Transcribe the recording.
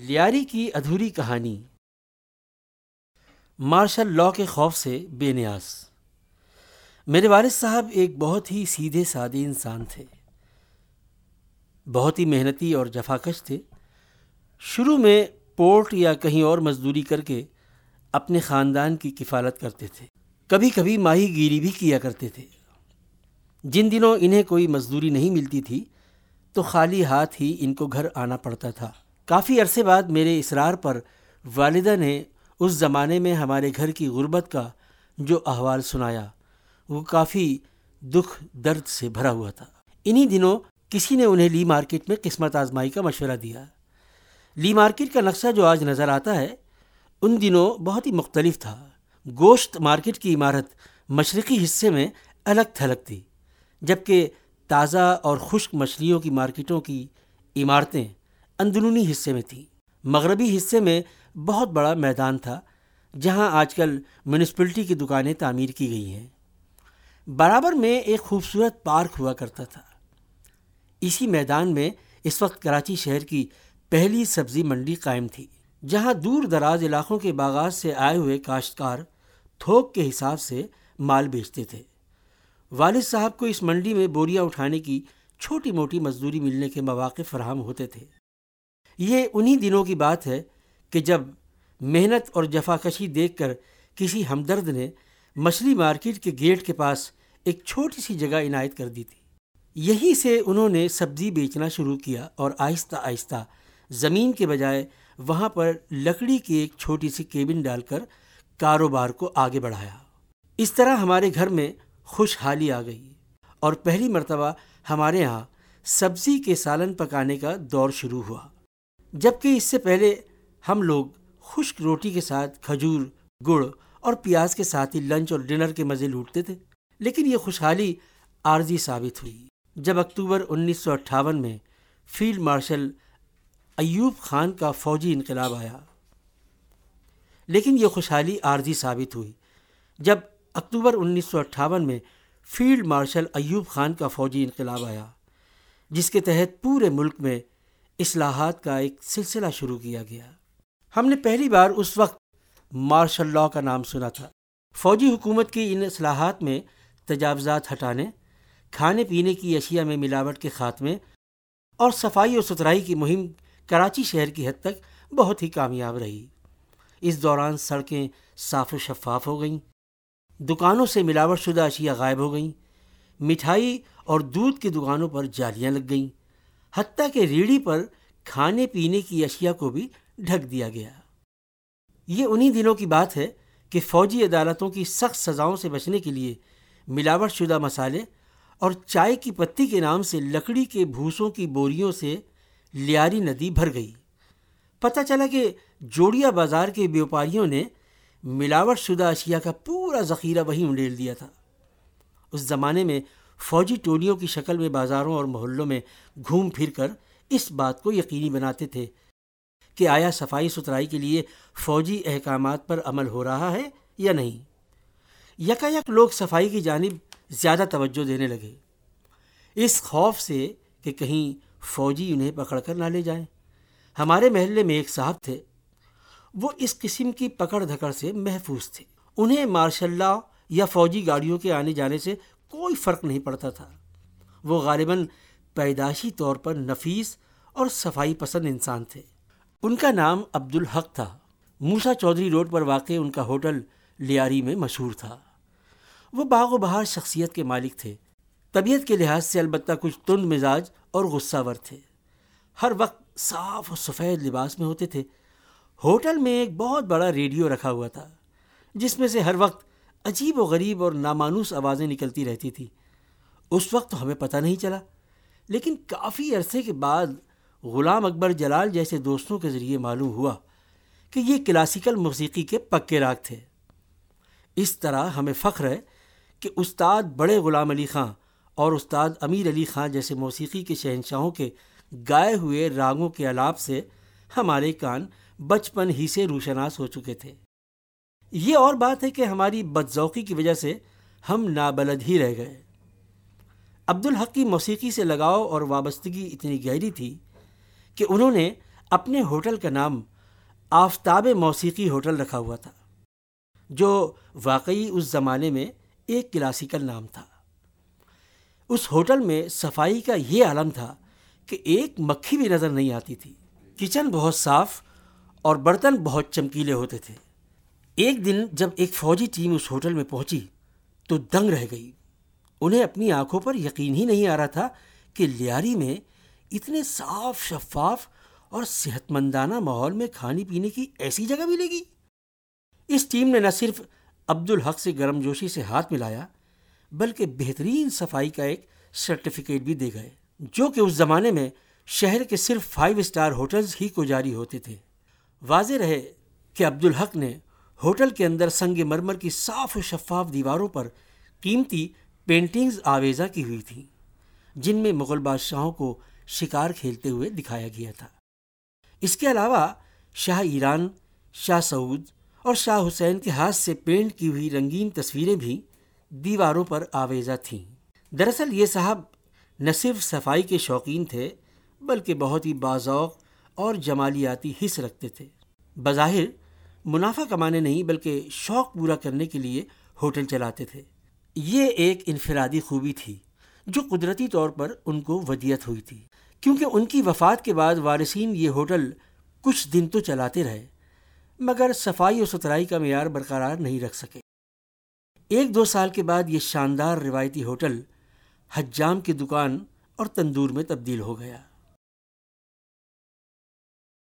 لیاری کی ادھوری کہانی۔ مارشل لا کے خوف سے بے نیاز۔ میرے والد صاحب ایک بہت ہی سیدھے سادے انسان تھے۔ بہت ہی محنتی اور جفاکش تھے۔ شروع میں پورٹ یا کہیں اور مزدوری کر کے اپنے خاندان کی کفالت کرتے تھے۔ کبھی کبھی ماہی گیری بھی کیا کرتے تھے۔ جن دنوں انہیں کوئی مزدوری نہیں ملتی تھی، تو خالی ہاتھ ہی ان کو گھر آنا پڑتا تھا۔ کافی عرصے بعد میرے اصرار پر والدہ نے اس زمانے میں ہمارے گھر کی غربت کا جو احوال سنایا، وہ کافی دکھ درد سے بھرا ہوا تھا۔ انہی دنوں کسی نے انہیں لی مارکیٹ میں قسمت آزمائی کا مشورہ دیا۔ لی مارکیٹ کا نقشہ جو آج نظر آتا ہے، ان دنوں بہت ہی مختلف تھا۔ گوشت مارکیٹ کی عمارت مشرقی حصے میں الگ تھلگ تھی، جبکہ تازہ اور خشک مچھلیوں کی مارکیٹوں کی عمارتیں اندرونی حصے میں تھیں مغربی حصے میں بہت بڑا میدان تھا، جہاں آج کل میونسپلٹی کی دکانیں تعمیر کی گئی ہیں۔ برابر میں ایک خوبصورت پارک ہوا کرتا تھا۔ اسی میدان میں اس وقت کراچی شہر کی پہلی سبزی منڈی قائم تھی، جہاں دور دراز علاقوں کے باغات سے آئے ہوئے کاشتکار تھوک کے حساب سے مال بیچتے تھے۔ والد صاحب کو اس منڈی میں بوریاں اٹھانے کی چھوٹی موٹی مزدوری ملنے کے مواقع فراہم ہوتے تھے۔ یہ انہی دنوں کی بات ہے کہ جب محنت اور جفا کشی دیکھ کر کسی ہمدرد نے مچھلی مارکیٹ کے گیٹ کے پاس ایک چھوٹی سی جگہ عنایت کر دی تھی۔ یہیں سے انہوں نے سبزی بیچنا شروع کیا اور آہستہ آہستہ زمین کے بجائے وہاں پر لکڑی کی ایک چھوٹی سی کیبن ڈال کر کاروبار کو آگے بڑھایا۔ اس طرح ہمارے گھر میں خوشحالی آ گئی اور پہلی مرتبہ ہمارے ہاں سبزی کے سالن پکانے کا دور شروع ہوا۔ جبکہ اس سے پہلے ہم لوگ خشک روٹی کے ساتھ کھجور، گڑ اور پیاز کے ساتھ ہی لنچ اور ڈنر کے مزے لوٹتے تھے، لیکن یہ خوشحالی عارضی ثابت ہوئی۔ جب اکتوبر انیس سو اٹھاون میں فیلڈ مارشل ایوب خان کا فوجی انقلاب آیا، لیکن یہ خوشحالی عارضی ثابت ہوئی۔ جب اکتوبر انیس سو اٹھاون میں فیلڈ مارشل ایوب خان کا فوجی انقلاب آیا، جس کے تحت پورے ملک میں اصلاحات کا ایک سلسلہ شروع کیا گیا۔ ہم نے پہلی بار اس وقت مارشل لا کا نام سنا تھا۔ فوجی حکومت کی ان اصلاحات میں تجاوزات ہٹانے، کھانے پینے کی اشیاء میں ملاوٹ کے خاتمے اور صفائی اور ستھرائی کی مہم کراچی شہر کی حد تک بہت ہی کامیاب رہی۔ اس دوران سڑکیں صاف و شفاف ہو گئیں، دکانوں سے ملاوٹ شدہ اشیاء غائب ہو گئیں، مٹھائی اور دودھ کی دکانوں پر جالیاں لگ گئیں۔ حتیٰ کہ ریڑھی پر کھانے پینے کی اشیاء کو بھی ڈھک دیا گیا۔ یہ انہی دنوں کی بات ہے کہ فوجی عدالتوں کی سخت سزاؤں سے بچنے کے لیے ملاوٹ شدہ مسالے اور چائے کی پتی کے نام سے لکڑی کے بھوسوں کی بوریوں سے لیاری ندی بھر گئی۔ پتہ چلا کہ جوڑیا بازار کے بیوپاریوں نے ملاوٹ شدہ اشیاء کا پورا ذخیرہ وہی انڈیل دیا تھا۔ اس زمانے میں فوجی ٹولیوں کی شکل میں بازاروں اور محلوں میں گھوم پھر کر اس بات کو یقینی بناتے تھے کہ آیا صفائی ستھرائی کے لیے فوجی احکامات پر عمل ہو رہا ہے یا نہیں۔ یکا یک لوگ صفائی کی جانب زیادہ توجہ دینے لگے۔ اس خوف سے کہ کہیں فوجی انہیں پکڑ کر نہ لے جائیں۔ ہمارے محلے میں ایک صاحب تھے۔ وہ اس قسم کی پکڑ دھکڑ سے محفوظ تھے۔ انہیں مارشاء اللہ یا فوجی گاڑیوں کے آنے جانے سے کوئی فرق نہیں پڑتا تھا۔ وہ غالباً پیدائشی طور پر نفیس اور صفائی پسند انسان تھے۔ ان کا نام عبد الحق تھا۔ موسا چودھری روڈ پر واقع ان کا ہوٹل لیاری میں مشہور تھا۔ وہ باغ و بہار شخصیت کے مالک تھے۔ طبیعت کے لحاظ سے البتہ کچھ تند مزاج اور غصہ ور تھے۔ ہر وقت صاف و سفید لباس میں ہوتے تھے۔ ہوٹل میں ایک بہت بڑا ریڈیو رکھا ہوا تھا، جس میں سے ہر وقت عجیب و غریب اور نامانوس آوازیں نکلتی رہتی تھیں۔ اس وقت تو ہمیں پتہ نہیں چلا، لیکن کافی عرصے کے بعد غلام اکبر جلال جیسے دوستوں کے ذریعے معلوم ہوا کہ یہ کلاسیکل موسیقی کے پکے راگ تھے۔ اس طرح ہمیں فخر ہے کہ استاد بڑے غلام علی خاں اور استاد امیر علی خاں جیسے موسیقی کے شہنشاہوں کے گائے ہوئے راگوں کے علاپ سے ہمارے کان بچپن ہی سے روشناس ہو چکے تھے۔ یہ اور بات ہے کہ ہماری بدذوقی کی وجہ سے ہم نابلد ہی رہ گئے۔ عبد الحق کی موسیقی سے لگاؤ اور وابستگی اتنی گہری تھی کہ انہوں نے اپنے ہوٹل کا نام آفتاب موسیقی ہوٹل رکھا ہوا تھا، جو واقعی اس زمانے میں ایک کلاسیکل نام تھا۔ اس ہوٹل میں صفائی کا یہ عالم تھا کہ ایک مکھی بھی نظر نہیں آتی تھی۔ کچن بہت صاف اور برتن بہت چمکیلے ہوتے تھے۔ ایک دن جب ایک فوجی ٹیم اس ہوٹل میں پہنچی تو دنگ رہ گئی۔ انہیں اپنی آنکھوں پر یقین ہی نہیں آ رہا تھا کہ لیاری میں اتنے صاف شفاف اور صحت مندانہ ماحول میں کھانے پینے کی ایسی جگہ ملے گی۔ اس ٹیم نے نہ صرف عبد الحق سے گرم جوشی سے ہاتھ ملایا، بلکہ بہترین صفائی کا ایک سرٹیفکیٹ بھی دے گئے، جو کہ اس زمانے میں شہر کے صرف فائیو اسٹار ہوٹلز ہی کو جاری ہوتے تھے۔ واضح رہے کہ عبد الحق نے ہوٹل کے اندر سنگ مرمر کی صاف و شفاف دیواروں پر قیمتی پینٹنگز آویزہ کی ہوئی تھیں، جن میں مغل بادشاہوں کو شکار کھیلتے ہوئے دکھایا گیا تھا۔ اس کے علاوہ، شاہ ایران، شاہ سعود اور شاہ حسین کے ہاتھ سے پینٹ کی ہوئی رنگین تصویریں بھی دیواروں پر آویزہ تھیں۔ دراصل، یہ صاحب نہ صرف صفائی کے شوقین تھے، بلکہ بہت ہی باذوق اور جمالیاتی حص رکھتے تھے۔ بظاہر منافع کمانے نہیں بلکہ شوق پورا کرنے کے لیے ہوٹل چلاتے تھے۔ یہ ایک انفرادی خوبی تھی جو قدرتی طور پر ان کو ودیت ہوئی تھی۔ کیونکہ ان کی وفات کے بعد وارثین یہ ہوٹل کچھ دن تو چلاتے رہے، مگر صفائی و ستھرائی کا معیار برقرار نہیں رکھ سکے۔ ایک دو سال کے بعد یہ شاندار روایتی ہوٹل حجام کی دکان اور تندور میں تبدیل ہو گیا۔